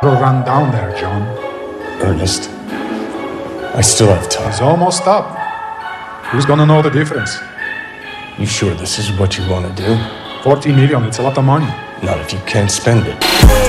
Go run down there, John. Ernest, I still have time. It's almost up. Who's gonna know the difference? You sure this is what you want to do? 40 million, it's a lot of money. Not if you can't spend it.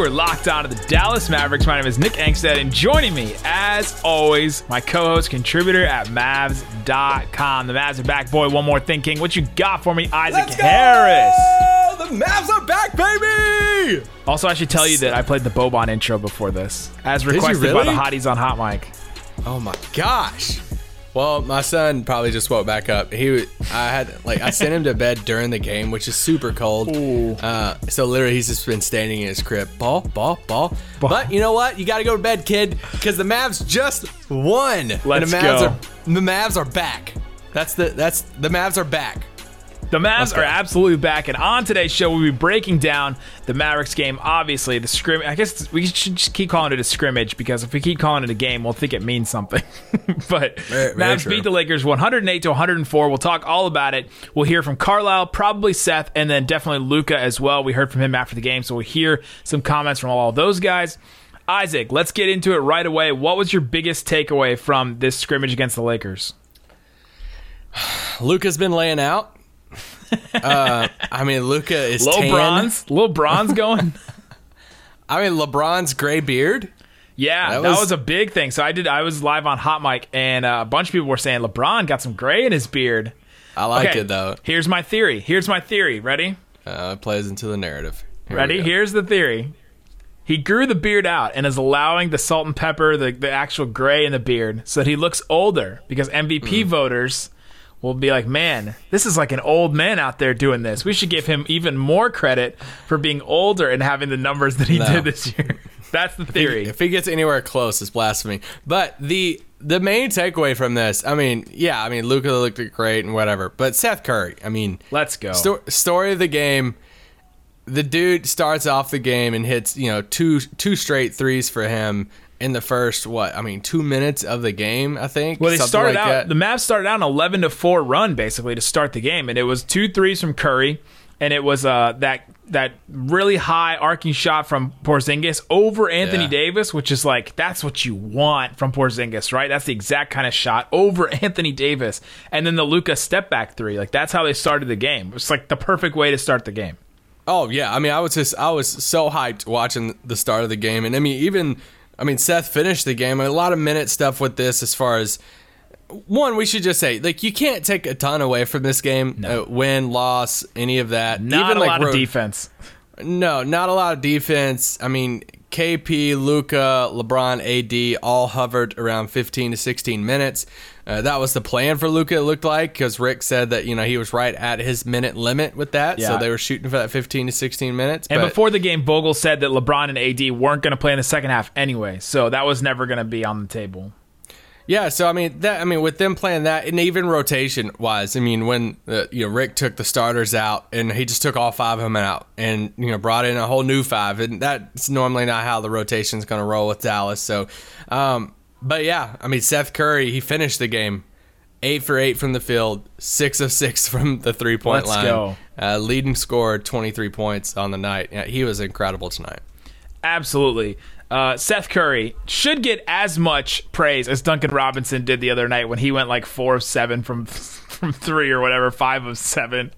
You are locked on to the Dallas Mavericks. My name is Nick Angstadt, and joining me, as always, my co-host, contributor at Mavs.com. The Mavs are back, boy. One more thinking. What you got for me, Isaac Let's go! Harris? The Mavs are back, baby! Also, I should tell you that I played the Boban intro before this, as requested by the hotties on Hot Mic. Oh my gosh. Well, my son probably just woke back up. He, I had like I sent him to bed during the game, which is super cold. Uh, so literally, he's just been standing in his crib, ball, ball, ball. But you know what? You got to go to bed, kid, because the Mavs just won. Let's the Mavs go. Are, the Mavs are back. That's the that's the Mavs are back. The Mavs are absolutely back, and on today's show, we'll be breaking down the Mavericks game. Obviously, the scrim. I guess we should just keep calling it a scrimmage because if we keep calling it a game, we'll think it means something. but Very- very Mavs true. beat the Lakers 108 to 104. We'll talk all about it. We'll hear from Carlisle, probably Seth, and then definitely Luka as well. We heard from him after the game, so we'll hear some comments from all those guys. Isaac, let's get into it right away. What was your biggest takeaway from this scrimmage against the Lakers? Luka's been laying out. Uh, I mean, Luka is Little tan. bronze, little bronze going. I mean, LeBron's gray beard. Yeah, that That was, was- a big thing. So I did. I was live on Hot Mic, and uh, a bunch of people were saying LeBron got some gray in his beard. I like Okay, it though. Here's my theory. Here's my theory. Ready? Uh, it plays into the narrative. Here Ready? Here's the theory. He grew the beard out and is allowing the salt and pepper, the, the actual gray in the beard, so that he looks older. Because MVP Mm. voters will be like, "Man, this is like an old man out there doing this. We should give him even more credit for being older and having the numbers that he No. did this year." That's the theory. If he gets anywhere close, it's blasphemy. But the the main takeaway from this, I mean, yeah, I mean, Luka looked great and whatever. But Seth Curry, I mean, Let's go. sto- story of the game. The dude starts off the game and hits, you know, two two straight threes for him in the first what? I mean, two minutes of the game. I think. Well, they started like out. that. The Mavs started out an eleven to four run basically to start the game, and it was two threes from Curry, and it was uh that that really high arcing shot from Porzingis over Anthony Yeah. Davis, which is like that's what you want from Porzingis, right? That's the exact kind of shot over Anthony Davis, and then the Luka step back three. Like that's how they started the game. It's like the perfect way to start the game. Oh yeah, I mean, I was just I was so hyped watching the start of the game, and I mean, even I mean, Seth finished the game. A lot of minute stuff with this, as far as one, we should just say like you can't take a ton away from this game. Uh, win, loss, any of that. Not even a like lot of defense. No, not a lot of defense. I mean, KP, Luka, LeBron, AD all hovered around 15 to 16 minutes. Uh, that was the plan for Luka. It looked like because Rick said that you know he was right at his minute limit with that, Yeah. so they were shooting for that 15 to 16 minutes. And but- before the game, Vogel said that LeBron and AD weren't going to play in the second half anyway, so that was never going to be on the table. Yeah, so I mean that I mean with them playing that and even rotation wise, I mean when uh, you know Rick took the starters out and he just took all five of them out and you know brought in a whole new five and that's normally not how the rotation's going to roll with Dallas. So um but yeah, I mean Seth Curry, he finished the game 8 for 8 from the field, 6 of 6 from the three-point Let's line. go. Uh, leading scorer 23 points on the night. Yeah, he was incredible tonight. Absolutely. Uh, Seth Curry should get as much praise as Duncan Robinson did the other night when he went like four of seven from from three or whatever, five of seven.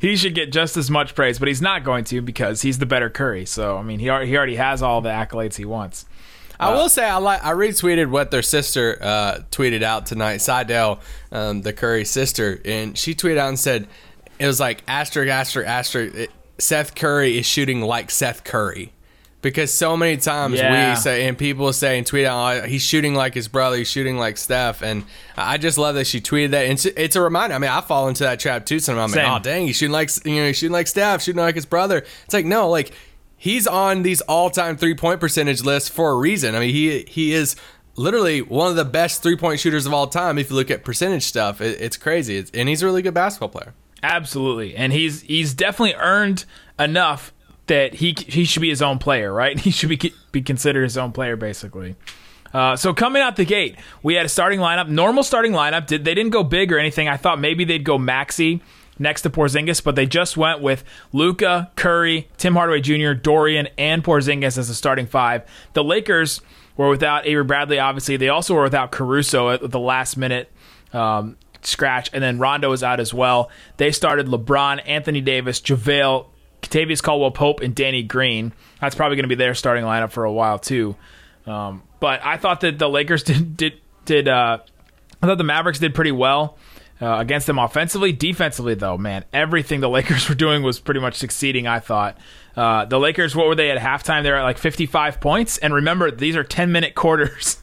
he should get just as much praise, but he's not going to because he's the better Curry. So I mean, he already, he already has all the accolades he wants. I will say I like I retweeted what their sister uh, tweeted out tonight. Sydel, um, the Curry sister, and she tweeted out and said it was like asterisk asterisk asterisk. It, Seth Curry is shooting like Seth Curry. Because so many times Yeah. we say and people say and tweet out "Oh, he's shooting like his brother, he's shooting like Steph, and I just love that she tweeted that. And it's, it's a reminder. I mean, I fall into that trap too. Sometimes I'm Same. like, oh dang, he's shooting like you know, he's shooting like Steph, shooting like his brother. It's like no, like he's on these all-time three-point percentage lists for a reason. I mean, he he is literally one of the best three-point shooters of all time. If you look at percentage stuff, it, it's crazy. It's, and he's a really good basketball player. Absolutely, and he's he's definitely earned enough that he he should be his own player, right? He should be be considered his own player, basically. Uh, so coming out the gate, we had a starting lineup, normal starting lineup. Did they didn't go big or anything? I thought maybe they'd go Maxi next to Porzingis, but they just went with Luka, Curry, Tim Hardaway Jr., Dorian, and Porzingis as the starting five. The Lakers were without Avery Bradley. Obviously, they also were without Caruso at the last minute. Um, scratch, and then Rondo was out as well. They started LeBron, Anthony Davis, JaVale, Kentavious Caldwell Pope, and Danny Green. That's probably going to be their starting lineup for a while too. Um, but I thought that the Lakers did did did. Uh, I thought the Mavericks did pretty well. Uh, against them offensively. Defensively, though, man, everything the Lakers were doing was pretty much succeeding. I thought uh, the Lakers, what were they at halftime? They were at like 55 points, and remember, these are 10 minute quarters.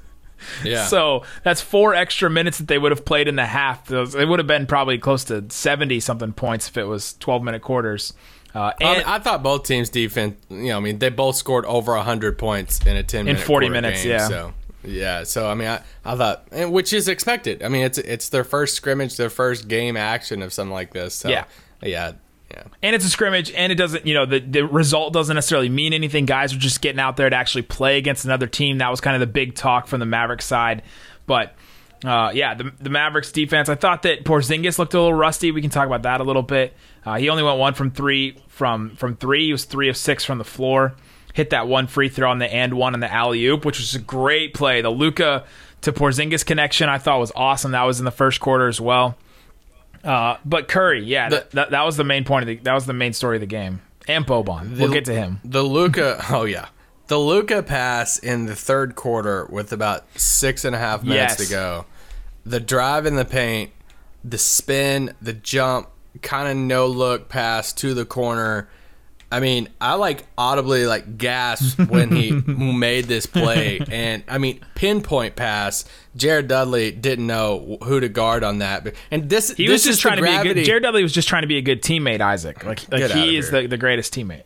Yeah. So that's four extra minutes that they would have played in the half. It would have been probably close to 70 something points if it was 12 minute quarters. Uh, I, and I thought both teams' defense, you know, I mean, they both scored over 100 points in a 10 minute 40 minutes, game, yeah. So, yeah. So, I mean, I, I thought, and which is expected. I mean, it's it's their first scrimmage, their first game action of something like this. So, Yeah. Yeah. Yeah. and it's a scrimmage, and it doesn't, you know, the, the result doesn't necessarily mean anything. Guys are just getting out there to actually play against another team. That was kind of the big talk from the Mavericks side. But uh, yeah, the, the Mavericks defense, I thought that Porzingis looked a little rusty. We can talk about that a little bit. Uh, he only went one from three from from three. He was three of six from the floor. Hit that one free throw on the and one on the alley oop, which was a great play. The Luka to Porzingis connection I thought was awesome. That was in the first quarter as well. Uh, but Curry, yeah, that, that, that was the main point of the that was the main story of the game. And Boban, we'll get to him. The Luka, oh yeah, the Luka pass in the third quarter with about six and a half minutes Yes. to go. The drive in the paint, the spin, the jump, kind of no look pass to the corner. I mean, I like audibly like gasped when he made this play, and I mean pinpoint pass. Jared Dudley didn't know who to guard on that, and this He this was just is trying to be a good. Jared Dudley was just trying to be a good teammate. Isaac, like like he is the, the greatest teammate.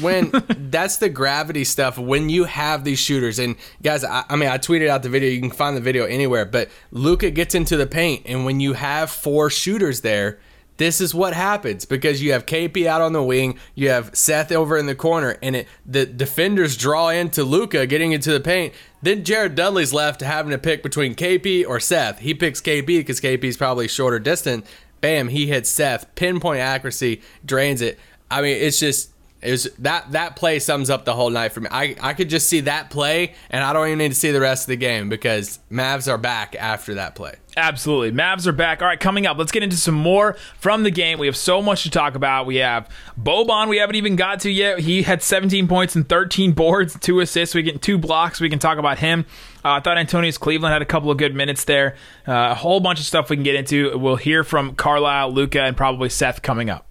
when that's the gravity stuff when you have these shooters and guys I, I mean i tweeted out the video you can find the video anywhere but luka gets into the paint and when you have four shooters there this is what happens because you have KP out on the wing, you have Seth over in the corner, and it the defenders draw into Luka getting into the paint. Then Jared Dudley's left having to pick between KP or Seth. He picks KP because KP's probably shorter distance. Bam, he hits Seth, pinpoint accuracy, drains it. I mean, it's just it was that that play sums up the whole night for me. I, I could just see that play, and I don't even need to see the rest of the game because Mavs are back after that play. Absolutely. Mavs are back. All right, coming up, let's get into some more from the game. We have so much to talk about. We have Boban, we haven't even got to yet. He had 17 points and 13 boards, two assists. We get two blocks. We can talk about him. Uh, I thought Antonius Cleveland had a couple of good minutes there. Uh, a whole bunch of stuff we can get into. We'll hear from Carlisle, Luka, and probably Seth coming up.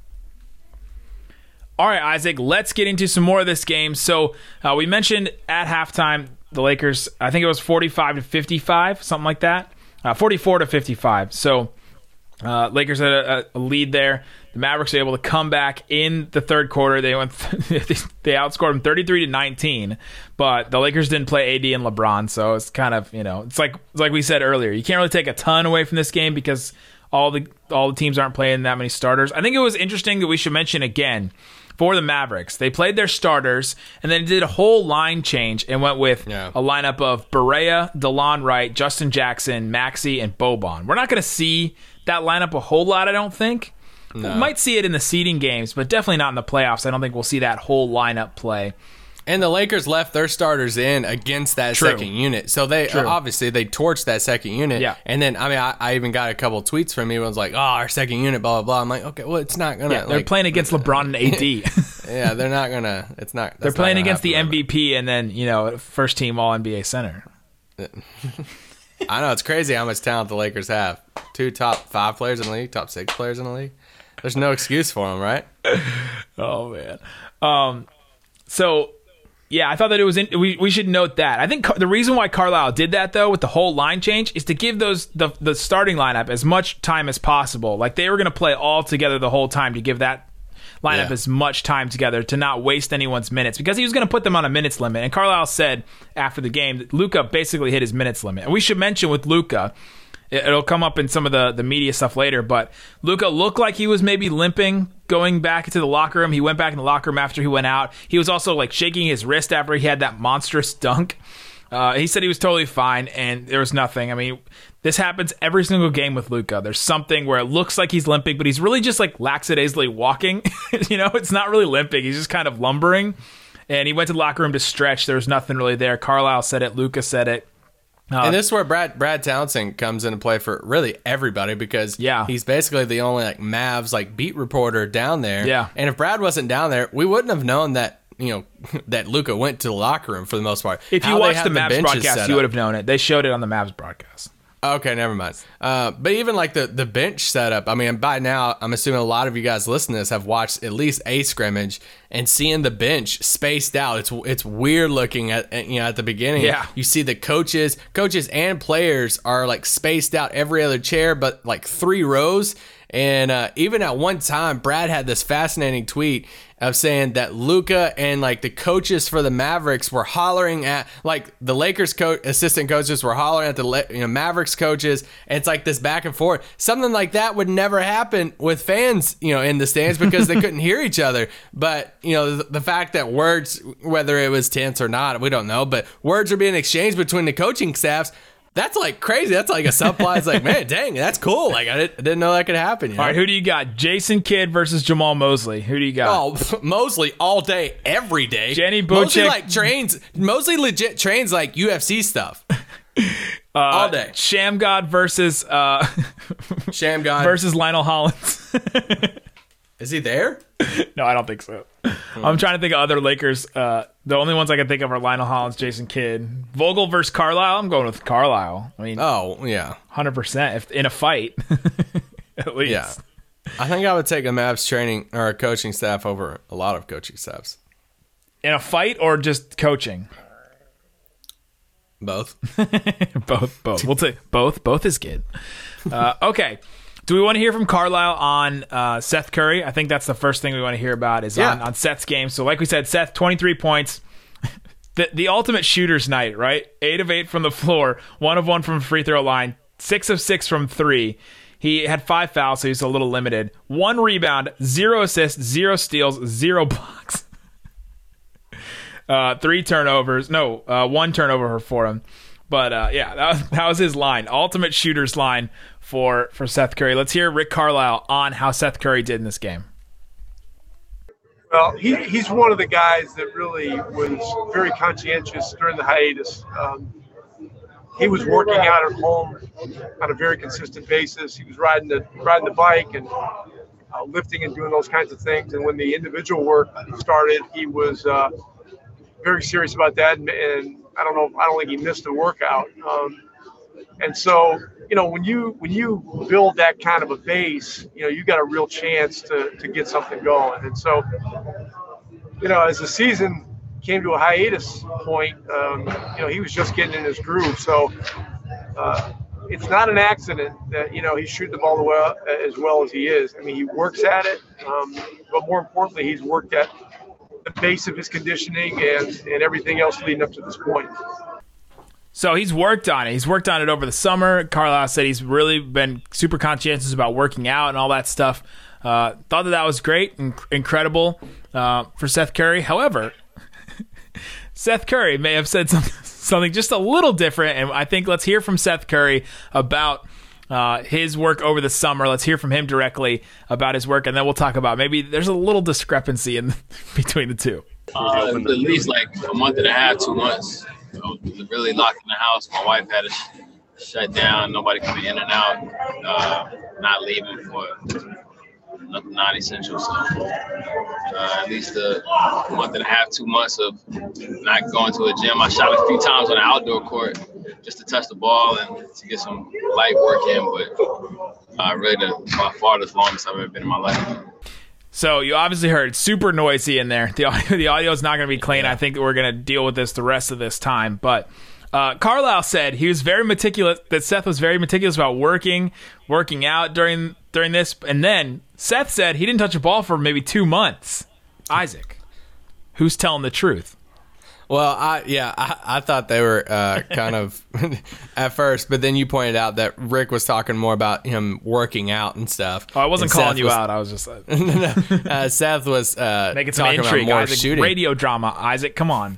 All right, Isaac, let's get into some more of this game. So uh, we mentioned at halftime the Lakers. I think it was forty-five to fifty-five, something like that. Uh, Forty-four to fifty-five. So uh, Lakers had a, a lead there. The Mavericks were able to come back in the third quarter. They went, they outscored them thirty-three to nineteen. But the Lakers didn't play AD and LeBron, so it's kind of you know it's like it's like we said earlier. You can't really take a ton away from this game because all the all the teams aren't playing that many starters. I think it was interesting that we should mention again for the Mavericks. They played their starters and then did a whole line change and went with Yeah. a lineup of Barea, DeLon Wright, Justin Jackson, Maxi, and Boban. We're not going to see that lineup a whole lot, I don't think. We might see it in the seeding games, but definitely not in the playoffs. I don't think we'll see that whole lineup play. And the Lakers left their starters in against that True. second unit, so they True. obviously they torched that second unit. Yeah. And then I mean I, I even got a couple tweets from everyone's like, "Oh, our second unit, blah blah blah." I'm like, okay, well it's not gonna. Yeah, they're like, playing against LeBron and AD. Yeah, they're not gonna. It's not. they're that's not playing against the MVP and then, you know, first team all NBA center. I know it's crazy how much talent the Lakers have. Two top five players in the league, top six players in the league. There's no excuse for them, right? Oh man. Um. So, yeah, I thought that it was. In, we we should note that. I think Car- the reason why Carlisle did that though with the whole line change is to give those the the starting lineup as much time as possible. Like they were going to play all together the whole time to give that lineup Yeah. as much time together to not waste anyone's minutes because he was going to put them on a minutes limit. And Carlisle said after the game that Luka basically hit his minutes limit. And we should mention with Luka. It, it'll come up in some of the the media stuff later. But Luka looked like he was maybe limping going back into the locker room. He went back in the locker room after he went out. He was also like shaking his wrist after he had that monstrous dunk. Uh, he said he was totally fine and there was nothing. I mean, this happens every single game with Luka. There's something where it looks like he's limping, but he's really just like lackadaisically walking. you know, it's not really limping. He's just kind of lumbering. And he went to the locker room to stretch. There was nothing really there. Carlisle said it. Luka said it. Uh, and this is where Brad Brad Townsend comes into play for really everybody because Yeah. he's basically the only like Mavs like beat reporter down there. Yeah. And if Brad wasn't down there, we wouldn't have known that you know that Luka went to the locker room for the most part. If you watched the Mavs broadcast, you would have known it. They showed it on the Mavs broadcast. Okay, never mind. Uh, but even like the the bench setup, I mean, by now, I'm assuming a lot of you guys listening to this have watched at least a scrimmage and seeing the bench spaced out. It's it's weird looking at at, you know at the beginning. Yeah. you see the coaches, coaches and players are like spaced out every other chair, but like three rows. And uh, even at one time, Brad had this fascinating tweet of saying that Luka and like the coaches for the Mavericks were hollering at like the Lakers coach assistant coaches were hollering at the you know Mavericks coaches. And it's like this back and forth. Something like that would never happen with fans you know in the stands because they couldn't hear each other. But you know the, the fact that words whether it was tense or not we don't know but words are being exchanged between the coaching staffs that's like crazy. That's like a subplot. It's like, man, dang, that's cool. Like, I didn't, I didn't know that could happen. You know? All right, who do you got? Jason Kidd versus Jamahl Mosley. Who do you got? Oh, Mosley all day, every day. Jenny Mosley like trains. Mosley legit trains like UFC stuff Uh, all day. Sham God versus uh, Sham God versus Lionel Hollins. is he there? no, I don't think so. I'm trying to think of other Lakers. Uh, the only ones I can think of are Lionel Hollins, Jason Kidd, Vogel versus Carlisle. I'm going with Carlisle. I mean, Oh yeah, 100 percent if in a fight, at least. yeah. I think I would take a Mavs training or a coaching staff over a lot of coaching staffs. In a fight or just coaching? Both. both, both. We'll take both. Both is good. Uh, okay. Do we want to hear from Carlisle on uh, Seth Curry? I think that's the first thing we want to hear about is Yeah. on, on Seth's game. So, like we said, Seth, 23 points. The, the ultimate shooter's night, right? Eight of eight from the floor, one of one from free throw line, six of six from three. He had five fouls, so he's a little limited. One rebound, zero assists, zero steals, zero blocks. Uh, three turnovers. No, uh, one turnover for him. But uh, yeah, that was, that was his line. Ultimate shooter's line for for Seth Curry. Let's hear Rick Carlisle on how Seth Curry did in this game. Well, he, he's one of the guys that really was very conscientious during the hiatus. Um, he was working out at home on a very consistent basis. He was riding the riding the bike and uh, lifting and doing those kinds of things. And when the individual work started, he was uh, very serious about that. And, and I don't know, I don't think he missed a workout. Um, and so, you know, when you when you build that kind of a base, you know, you got a real chance to to get something going. And so, you know, as the season came to a hiatus point, um, you know, he was just getting in his groove. So uh, it's not an accident that you know he's shooting the ball well, as well as he is. I mean, he works at it, um, but more importantly, he's worked at the base of his conditioning and and everything else leading up to this point. So he's worked on it. He's worked on it over the summer. Carlisle said he's really been super conscientious about working out and all that stuff. Uh, thought that that was great and incredible uh, for Seth Curry. However, Seth Curry may have said something, something just a little different, and I think let's hear from Seth Curry about uh, his work over the summer. Let's hear from him directly about his work, and then we'll talk about maybe there's a little discrepancy in between the two. Uh, at least like a month and a half, two months. You know, really locked in the house. My wife had to sh- shut down. Nobody coming in and out. Uh, not leaving for nothing non-essential. So uh, at least a month and a half, two months of not going to a gym. I shot a few times on the outdoor court just to touch the ball and to get some light work in, but uh, really the, by far the longest I've ever been in my life. So you obviously heard super noisy in there. The audio, the audio is not going to be clean. I think we're going to deal with this the rest of this time. But uh, Carlisle said he was very meticulous. That Seth was very meticulous about working, working out during during this. And then Seth said he didn't touch a ball for maybe two months. Isaac, who's telling the truth? Well, I yeah, I, I thought they were uh, kind of at first, but then you pointed out that Rick was talking more about him working out and stuff. Oh, I wasn't calling Seth you was- out. I was just uh, uh, Seth was uh, making some talking intrigue. about more Isaac, shooting. radio drama. Isaac, come on.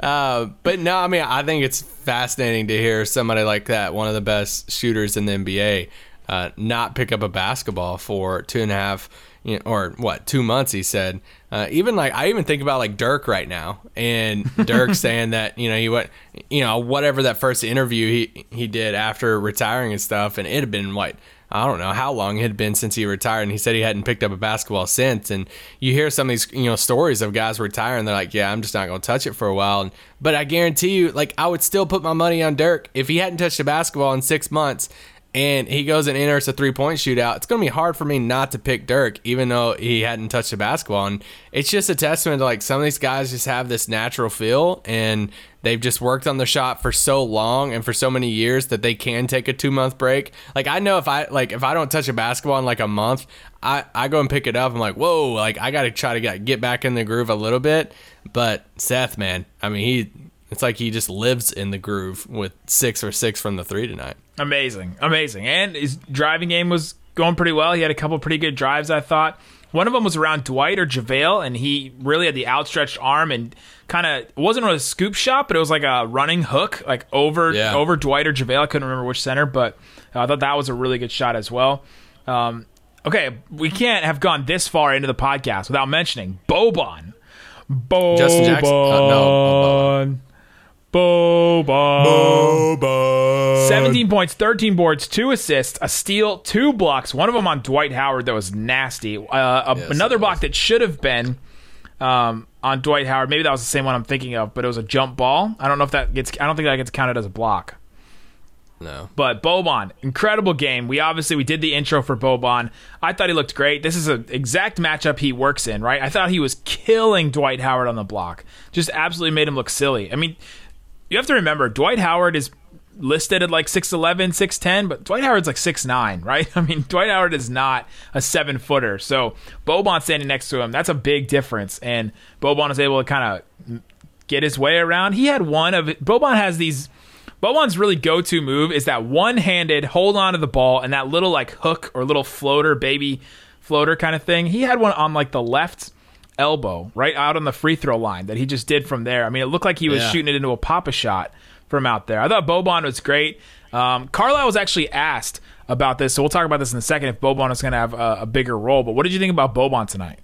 Uh, but no, I mean, I think it's fascinating to hear somebody like that, one of the best shooters in the NBA, uh, not pick up a basketball for two and a half, you know, or what, two months, he said. Uh, even like, I even think about like Dirk right now, and Dirk saying that, you know, he went, you know, whatever that first interview he, he did after retiring and stuff, and it had been what, I don't know how long it had been since he retired, and he said he hadn't picked up a basketball since. And you hear some of these, you know, stories of guys retiring. They're like, "Yeah, I'm just not going to touch it for a while." And, but I guarantee you, like, I would still put my money on Dirk if he hadn't touched a basketball in six months, and he goes and enters a three point shootout. It's going to be hard for me not to pick Dirk, even though he hadn't touched a basketball. And it's just a testament to like some of these guys just have this natural feel and they've just worked on the shot for so long and for so many years that they can take a two month break. Like I know if I like if I don't touch a basketball in like a month, I, I go and pick it up. I'm like, whoa, like I gotta try to get get back in the groove a little bit. But Seth, man, I mean he it's like he just lives in the groove with six or six from the three tonight. Amazing, amazing. And his driving game was going pretty well. He had a couple pretty good drives, I thought. One of them was around Dwight or JaVale, and he really had the outstretched arm and kind of wasn't a scoop shot, but it was like a running hook, like over Yeah. over Dwight or JaVale. I couldn't remember which center, but I thought that was a really good shot as well. Um, okay, we can't have gone this far into the podcast without mentioning Boban. Boban. Justin Jackson? Uh, no, Boban. Boban. 17 points, 13 boards, two assists, a steal, two blocks. One of them on Dwight Howard that was nasty. Uh, a, Yes, another block that should have been um, on Dwight Howard. Maybe that was the same one I'm thinking of, but it was a jump ball. I don't know if that gets. I don't think that gets counted as a block. No. But Boban, incredible game. We obviously we did the intro for Boban. I thought he looked great. This is an exact matchup he works in, right? I thought he was killing Dwight Howard on the block. Just absolutely made him look silly. I mean, you have to remember Dwight Howard is listed at like 6'11, 6'10, but Dwight Howard's like 6'9, right? I mean, Dwight Howard is not a seven footer. So Boban standing next to him, that's a big difference. And Boban is able to kind of get his way around. He had one of it. Boban has these. Boban's really go-to move is that one-handed hold on to the ball and that little like hook or little floater, baby floater kind of thing. He had one on like the left elbow, right out on the free throw line that he just did from there. I mean, it looked like he was Yeah. shooting it into a papa shot from out there. I thought Boban was great. Um, Carlisle was actually asked about this, so we'll talk about this in a second if Boban is going to have a, a bigger role. But what did you think about Boban tonight?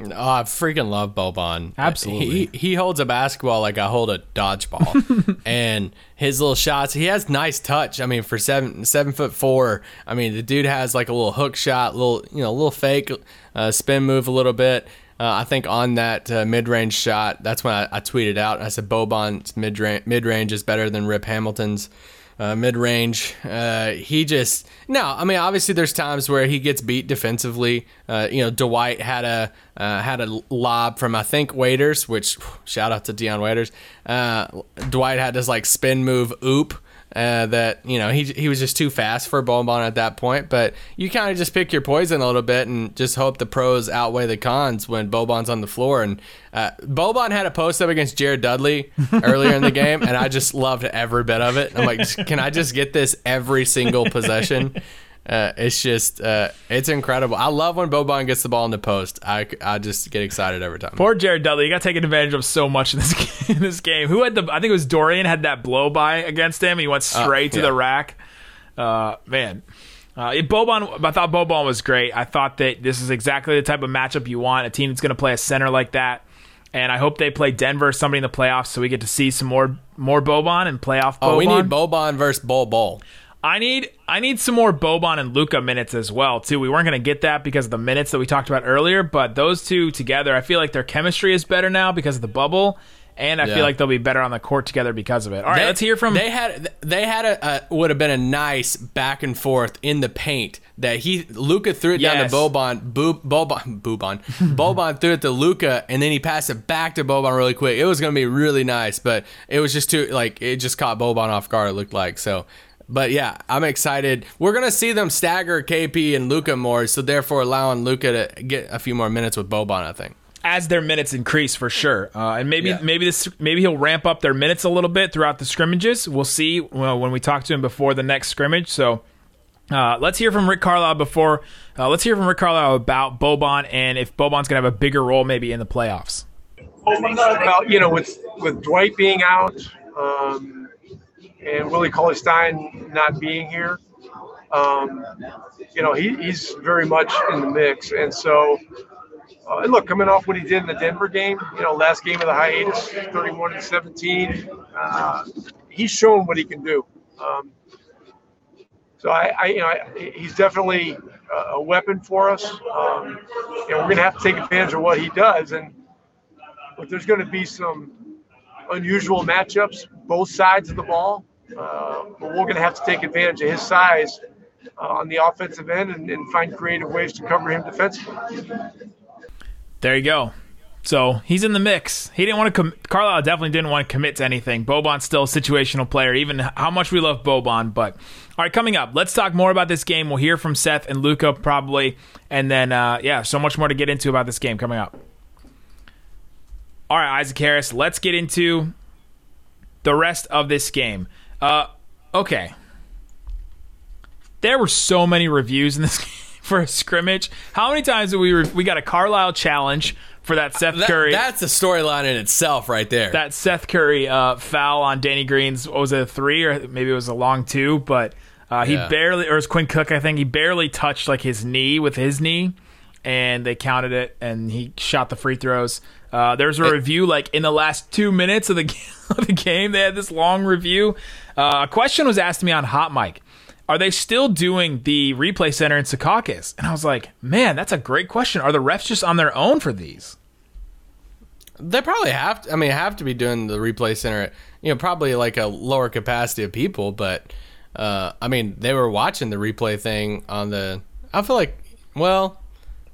Oh, I freaking love Boban. Absolutely. He, he holds a basketball like I hold a dodgeball. and his little shots, he has nice touch. I mean, for seven seven foot four, I mean the dude has like a little hook shot, little you know, a little fake uh, spin move a little bit. Uh, I think on that uh, mid range shot, that's when I, I tweeted out. I said Boban's mid mid range is better than Rip Hamilton's uh, mid range. Uh, he just no. I mean, obviously, there's times where he gets beat defensively. Uh, you know, Dwight had a uh, had a lob from I think Waiters, which shout out to Dion Waiters. Uh, Dwight had this like spin move oop. Uh, that you know he he was just too fast for Boban at that point, but you kind of just pick your poison a little bit and just hope the pros outweigh the cons when Boban's on the floor. And uh, Boban had a post up against Jared Dudley earlier in the game, and I just loved every bit of it. I'm like, can I just get this every single possession? Uh, it's just uh, it's incredible. I love when Boban gets the ball in the post. I, I just get excited every time. Poor Jared Dudley, he got taken advantage of so much in this in this game. Who had the? I think it was Dorian had that blow by against him. He went straight to yeah. the rack. Uh, man, uh, it, Boban. I thought Boban was great. I thought that this is exactly the type of matchup you want. A team that's going to play a center like that. And I hope they play Denver, somebody in the playoffs, so we get to see some more more Boban and playoff. Boban. Oh, we need Boban versus Bol Bol. I need I need some more Boban and Luka minutes as well too. We weren't going to get that because of the minutes that we talked about earlier, but those two together, I feel like their chemistry is better now because of the bubble, and I Yeah. feel like they'll be better on the court together because of it. All right, They- let's hear from They had they had a, a would have been a nice back and forth in the paint that he Luka threw it Yes. down to Boban, Bo, Boban, Boban, Boban threw it to Luka, and then he passed it back to Boban really quick. It was gonna be really nice, but it was just too like it just caught Boban off guard. It looked like so. But yeah, I'm excited. We're gonna see them stagger KP and Luka more, so therefore allowing Luka to get a few more minutes with Boban. I think. as their minutes increase for sure. Uh, and maybe Yeah. maybe this maybe he'll ramp up their minutes a little bit throughout the scrimmages. We'll see well, when we talk to him before the next scrimmage. So uh, let's hear from Rick Carlisle before. Uh, let's hear from Rick Carlisle about Boban and if Boban's gonna have a bigger role maybe in the playoffs. Well, you know, with with Dwight being out um, and Willie Cauley Stein not being here, um, you know, he, he's very much in the mix. And so, uh, and look, coming off what he did in the Denver game, you know, last game of the hiatus, 31 and 17, uh, he's shown what he can do. Um, so I, I, you know, I, he's definitely a, weapon for us. Um, and we're going to have to take advantage of what he does. And but there's going to be some unusual matchups, both sides of the ball. Uh, but we're going to have to take advantage of his size uh, on the offensive end and, and find creative ways to cover him defensively. There you go. So he's in the mix. He didn't want to. Com- Carlisle definitely didn't want to commit to anything. Boban's still a situational player, even how much we love Boban. But all right, coming up, let's talk more about this game. We'll hear from Seth and Luka probably, and then uh, yeah, so much more to get into about this game coming up. All right, Isaac Harris, let's get into the rest of this game. Uh, okay, there were so many reviews in this game for a scrimmage. How many times did we re- we got a Carlisle challenge for that Seth That- Curry? that's a storyline in itself, right there. that Seth Curry uh, foul on Danny Green's what was it a three or maybe it was a long two, but uh, he Yeah. barely or it was Quinn Cook I think he barely touched like his knee with his knee, and they counted it and he shot the free throws. Uh, there's a review like in the last two minutes of the of the game they had this long review. Uh, a question was asked to me on Hot Mic. Are they still doing the replay center in Secaucus? And I was like, man, that's a great question. Are the refs just on their own for these? They probably have. To, I mean, have to be doing the replay center. At, You know, probably like a lower capacity of people, but uh, I mean, they were watching the replay thing on the. I feel like, well,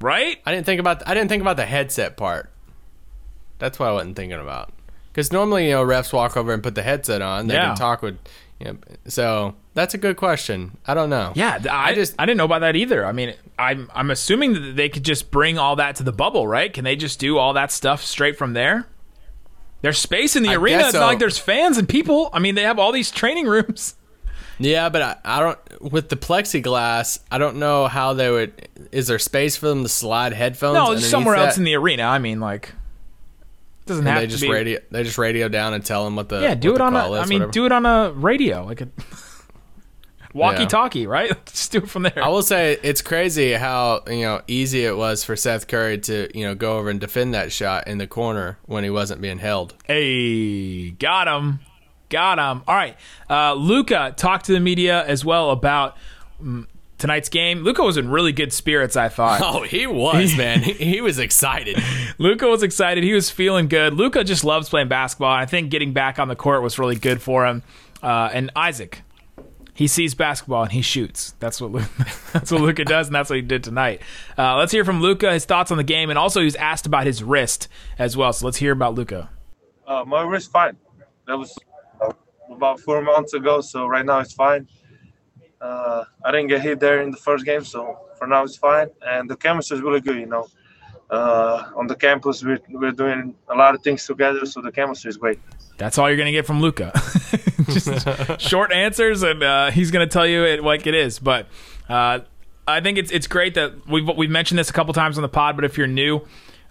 Right? I didn't think about. I didn't think about the headset part. That's what I wasn't thinking about. Because normally, you know, refs walk over and put the headset on. They Yeah. can talk with. You know, so that's a good question. I don't know. Yeah, I, I just- I didn't know about that either. I mean, I'm I'm assuming that they could just bring all that to the bubble, right? Can they just do all that stuff straight from there? There's space in the I arena. guess It's not like there's fans and people. I mean, they have all these training rooms. Yeah, but I, I don't. With the plexiglass, I don't know how they would. Is there space for them to slide headphones? No, somewhere else in the arena. I mean, like, doesn't And have they to just be. radio. They just radio down and tell them what the yeah, do it on a. call I mean, whatever. do it on a radio, like a walkie-talkie, right? Just do it from there. I will say it's crazy how you know easy it was for Seth Curry to you know go over and defend that shot in the corner when he wasn't being held. Hey, got him. Got him. All right. Uh, Luka talked to the media as well about mm, tonight's game. Luka was in really good spirits, I thought. Oh, he was man. he, he was excited. Luka was excited. He was feeling good. Luka just loves playing basketball. and I think getting back on the court was really good for him. Uh, and Isaac, he sees basketball and he shoots. That's what Lu- that's what Luka does, and that's what he did tonight. Uh, let's hear from Luka his thoughts on the game, and also he was asked about his wrist as well. So let's hear about Luka. Uh, my wrist fine. That was uh, about four months ago, so right now it's fine. Uh, I didn't get hit there in the first game, so for now it's fine. And the chemistry is really good, you know. Uh, on the campus, we're, we're doing a lot of things together, so the chemistry is great. That's all you're going to get from Luka. Just short answers, and uh, he's going to tell you it like it is. But uh, I think it's it's great that we've we've mentioned this a couple times on the pod. But if you're new,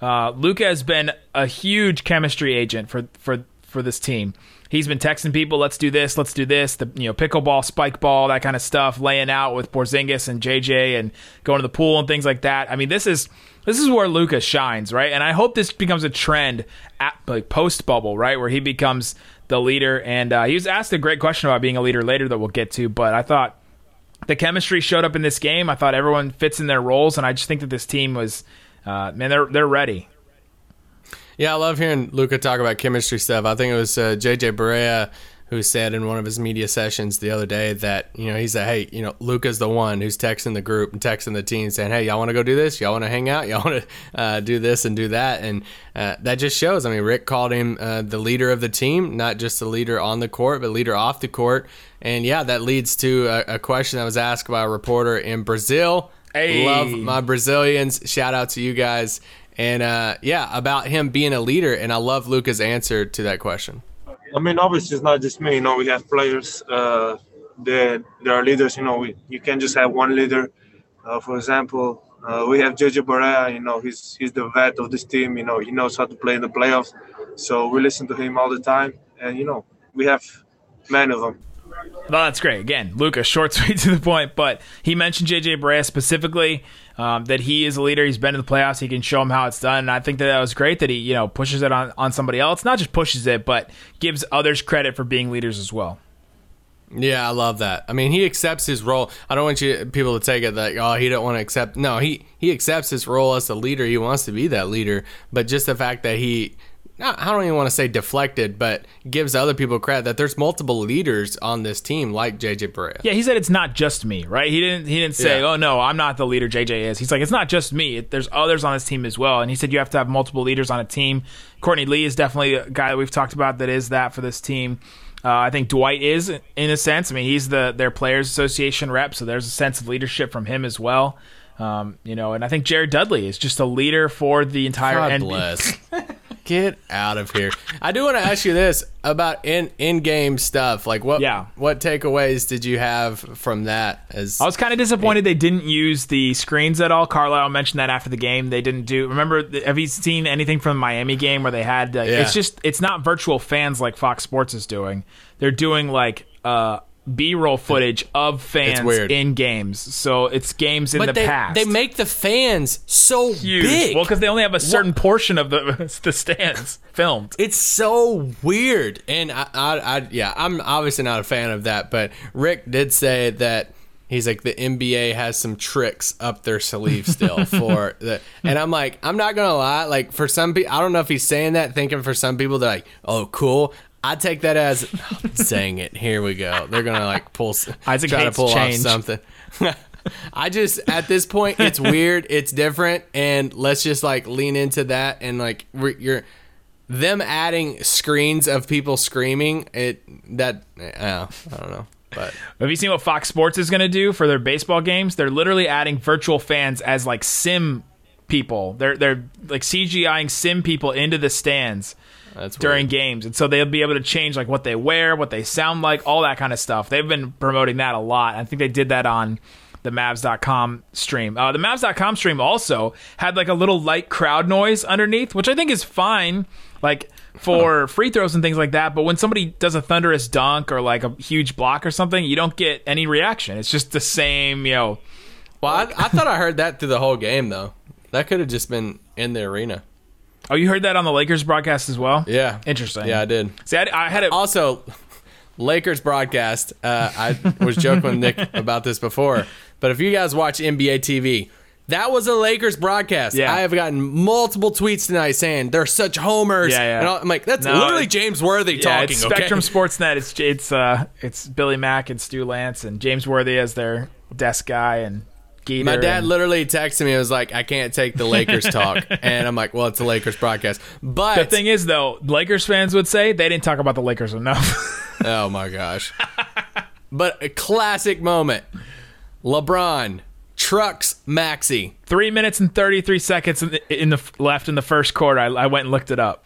uh, Luka has been a huge chemistry agent for for for this team. He's been texting people, "Let's do this, let's do this." The you know pickleball, spike ball, that kind of stuff, laying out with Porzingis and JJ, and going to the pool and things like that. I mean, this is this is where Luka shines, right? And I hope this becomes a trend at like post bubble, right, where he becomes the leader. And uh, he was asked a great question about being a leader later that we'll get to, but I thought the chemistry showed up in this game. I thought everyone fits in their roles, and I just think that this team was, uh, man, they're they're ready. Yeah, I love hearing Luka talk about chemistry stuff. I think it was uh, JJ Barea who said in one of his media sessions the other day that you know he said, "Hey, you know, Luka's the one who's texting the group and texting the team saying, "Hey, y'all want to go do this? Y'all want to hang out? Y'all want to uh, do this and do that?" And uh, that just shows. I mean, Rick called him uh, the leader of the team, not just the leader on the court, but leader off the court. And yeah, that leads to a, a question that was asked by a reporter in Brazil. Hey. Love my Brazilians. Shout out to you guys. And uh, yeah, about him being a leader. And I love Luka's answer to that question. I mean, obviously, it's not just me. You know, we have players uh, that there are leaders. You know, we, you can't just have one leader. Uh, for example, uh, we have JJ Barea. You know, he's he's the vet of this team. You know, he knows how to play in the playoffs. So we listen to him all the time, and you know, we have many of them. Well, that's great. Again, Luka, short, sweet, to the point. But he mentioned JJ Barea specifically um, that he is a leader. He's been in the playoffs. He can show him how it's done. And I think that that was great that he, you know, pushes it on, on somebody else. Not just pushes it, but gives others credit for being leaders as well. Yeah, I love that. I mean, he accepts his role. I don't want you people to take it that oh, he don't want to accept. No, he he accepts his role as a leader. He wants to be that leader. But just the fact that he I don't even want to say deflected, but gives other people credit that there's multiple leaders on this team like JJ Barea. Yeah, he said it's not just me, right? He didn't he didn't say, Yeah. "Oh no, I'm not the leader JJ is." He's like, "It's not just me. There's others on this team as well." And he said you have to have multiple leaders on a team. Courtney Lee is definitely a guy that we've talked about that is that for this team. Uh, I think Dwight is in a sense. I mean, he's the their players association rep, so there's a sense of leadership from him as well. Um, you know, and I think Jared Dudley is just a leader for the entire God NBA. Get out of here. I do want to ask you this about in in game stuff. Like what Yeah. what takeaways did you have from that as I was kind of disappointed they didn't use the screens at all. Carlisle mentioned that after the game they didn't do. Remember, have you seen anything from the Miami game where they had? Like, Yeah. It's just it's not virtual fans like Fox Sports is doing. They're doing like uh, B-roll footage of fans in games. So it's games in but the they, past. they make the fans so huge. big. Well, because they only have a certain portion of the the stands filmed. it's so weird, and I, I, I, yeah, I'm obviously not a fan of that. But Rick did say that he's like the NBA has some tricks up their sleeve still for the, and I'm like, I'm not gonna lie, like for some people, I don't know if he's saying that thinking for some people they're like, oh, cool. I take that as saying it. Here we go. They're gonna like pull, Isaac try to pull change. off something. I just at this point it's weird, it's different, and let's just like lean into that and like you're them adding screens of people screaming. It that uh, I don't know, but Have you seen what Fox Sports is going to do for their baseball games? They're literally adding virtual fans as like sim people. They're they're like CGIing sim people into the stands that's during weird. games, and so they'll be able to change like what they wear, what they sound like, all that kind of stuff. They've been promoting that a lot. I think they did that on the Mavs.com stream. Uh, the Mavs.com stream also had like a little light crowd noise underneath, which I think is fine, like for free throws and things like that. But when somebody does a thunderous dunk or like a huge block or something, you don't get any reaction. It's just the same, you know. Well, I, I thought I heard that through the whole game though. That could have just been in the arena. Oh, you heard that on the Lakers broadcast as well? Yeah, Interesting. Yeah, I did. See, I, I had it. Also, Lakers broadcast. Uh, I was joking with Nick about this before, but if you guys watch NBA TV, that was a Lakers broadcast. Yeah. I have gotten multiple tweets tonight saying they're such homers. Yeah, yeah. And I'm like, that's No, literally James Worthy Yeah, talking. it's okay? Spectrum Sportsnet. It's it's uh it's Billy Mack and Stu Lantz and James Worthy as their desk guy and Geeter. My dad and- literally texted me. It was like, I can't take the Lakers talk, and I'm like, well, it's the Lakers broadcast. But The thing is, though, Lakers fans would say they didn't talk about the Lakers enough. Oh my gosh. but a classic moment. LeBron trucks Maxi. Three minutes and thirty three seconds in the, in the left in the first quarter. I, I went and looked it up.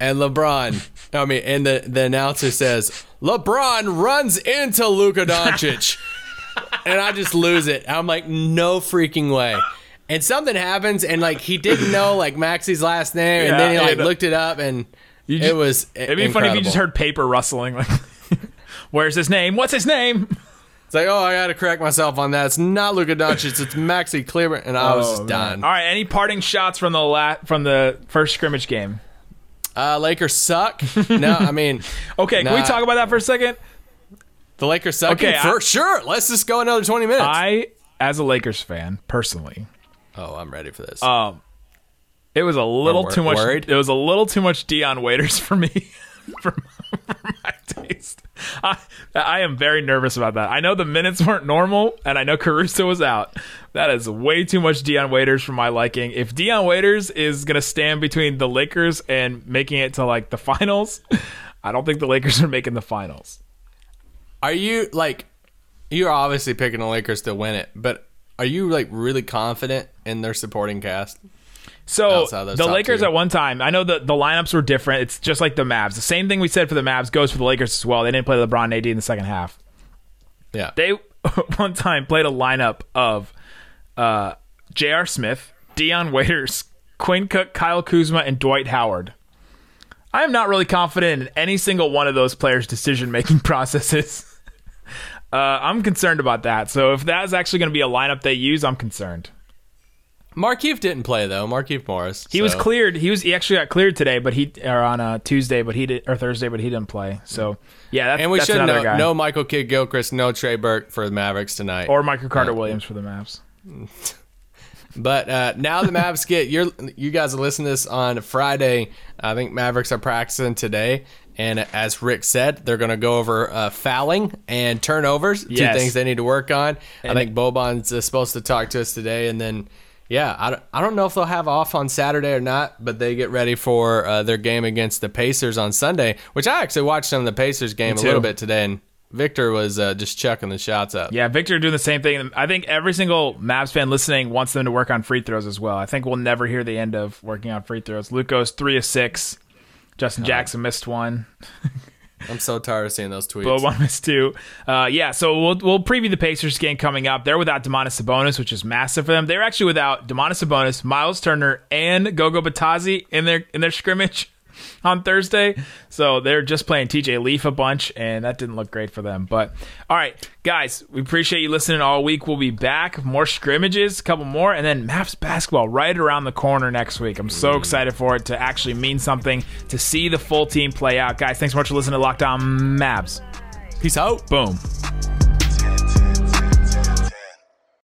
And LeBron, I mean, and the, the announcer says, LeBron runs into Luka Doncic. and I just lose it. I'm like, no freaking way. And something happens, and like he didn't know like Maxi's last name, and then he like and- looked it up, and just- it was. It'd be funny if you just heard paper rustling. Like, where's his name? What's his name? It's like, oh, I got to correct myself on that. It's not Luka Doncic. It's Maxi Kleber, and I was Oh, just done. All right, any parting shots from the la- from the first scrimmage game? Uh, Lakers suck. No, I mean, Okay, can we talk about that for a second? The Lakers suck. Okay, I- for sure. Let's just go another 20 minutes. I, as a Lakers fan, personally, oh, I'm ready for this. um, it was a little wor- too much. worried? It was a little too much Dion Waiters for me, for, for my taste. I, I am very nervous about that. I know the minutes weren't normal, and I know Caruso was out. That is way too much Dion Waiters for my liking. If Dion Waiters is gonna stand between the Lakers and making it to like the finals, I don't think the Lakers are making the finals. Are you like, you're obviously picking the Lakers to win it, but are you like really confident in their supporting cast? So outside of those the Lakers two. at one time, I know the the lineups were different. It's just like the Mavs. The same thing we said for the Mavs goes for the Lakers as well. They didn't play LeBron and AD in the second half. Yeah. They one time played a lineup of uh, J.R. Smith, Dion Waiters, Quinn Cook, Kyle Kuzma, and Dwight Howard. I am not really confident in any single one of those players' decision making processes. Uh, I'm concerned about that. So if that's actually going to be a lineup they use, I'm concerned. Markeith didn't play though. Markeith Morris. He was cleared. He was he actually got cleared today, but he or on a Tuesday, but he did or Thursday, but he didn't play. So yeah, that's, And we should know guy. no Michael Kidd Gilchrist, no Trey Burke for the Mavericks tonight. or Michael Carter Williams for the Mavs. But uh, now the Mavs get you you guys are listening to this on Friday. I think Mavericks are practicing today, and as Rick said, they're going to go over uh, fouling and turnovers, Yes. two things they need to work on. I think Boban's uh, supposed to talk to us today, and then yeah, I don't, I don't know if they'll have off on Saturday or not, but they get ready for uh, their game against the Pacers on Sunday, which I actually watched some of the Pacers game a little bit today, and Victor was uh, just chucking the shots up. Yeah, Victor doing the same thing. I think every single Mavs fan listening wants them to work on free throws as well. I think we'll never hear the end of working on free throws. Luke goes three of six. Justin Jackson missed one. I'm so tired of seeing those tweets. One missed two. Uh, yeah, so we'll we'll preview the Pacers game coming up. They're without Domantas Sabonis, which is massive for them. They're actually without Domantas Sabonis, Miles Turner, and Goga Bitadze in their in their scrimmage on Thursday. So they're just playing TJ Leaf a bunch, and that didn't look great for them. But all right, guys, we appreciate you listening all week. We'll be back, more scrimmages, a couple more, and then Mavs basketball right around the corner next week. I'm so excited for it to actually mean something to see the full team play out. Guys, thanks so much for listening to Lockdown Mavs. Peace out. Boom.